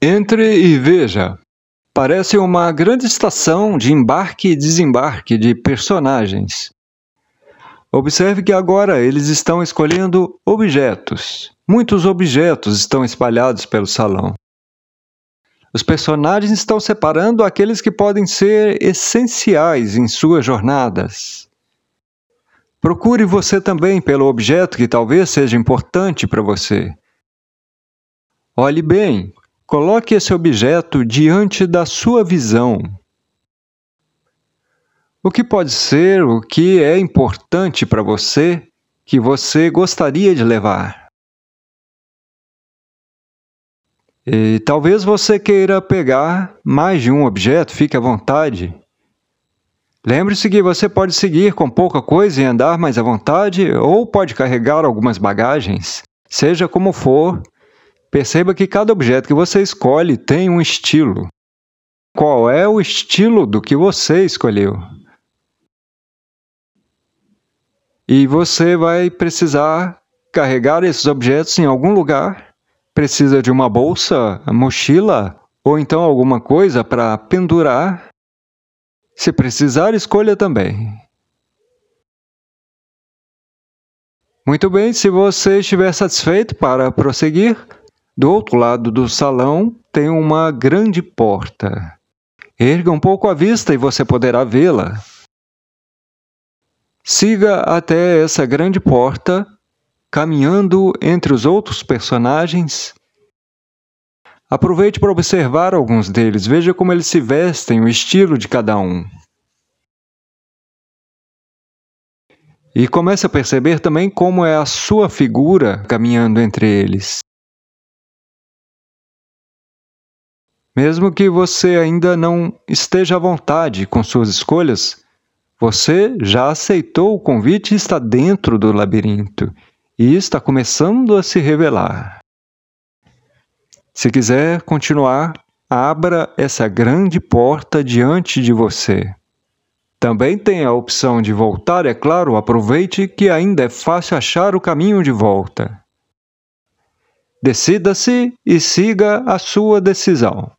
Entre e veja. Parece uma grande estação de embarque e desembarque de personagens. Observe que agora eles estão escolhendo objetos. Muitos objetos estão espalhados pelo salão. Os personagens estão separando aqueles que podem ser essenciais em suas jornadas. Procure você também pelo objeto que talvez seja importante para você. Olhe bem, coloque esse objeto diante da sua visão. O que pode ser o que é importante para você que você gostaria de levar? E talvez você queira pegar mais de um objeto, fique à vontade. Lembre-se que você pode seguir com pouca coisa e andar mais à vontade, ou pode carregar algumas bagagens. Seja como for, perceba que cada objeto que você escolhe tem um estilo. Qual é o estilo do que você escolheu? E você vai precisar carregar esses objetos em algum lugar Precisa de uma bolsa, mochila ou então alguma coisa para pendurar? Se precisar, escolha também. Muito bem, se você estiver satisfeito para prosseguir, do outro lado do salão tem uma grande porta. Erga um pouco a vista e você poderá vê-la. Siga até essa grande porta caminhando entre os outros personagens. Aproveite para observar alguns deles, veja como eles se vestem, o estilo de cada um. E comece a perceber também como é a sua figura caminhando entre eles. Mesmo que você ainda não esteja à vontade com suas escolhas, você já aceitou o convite e está dentro do labirinto e está começando a se revelar. Se quiser continuar, abra essa grande porta diante de você. Também tem a opção de voltar, é claro, aproveite que ainda é fácil achar o caminho de volta. Decida-se e siga a sua decisão.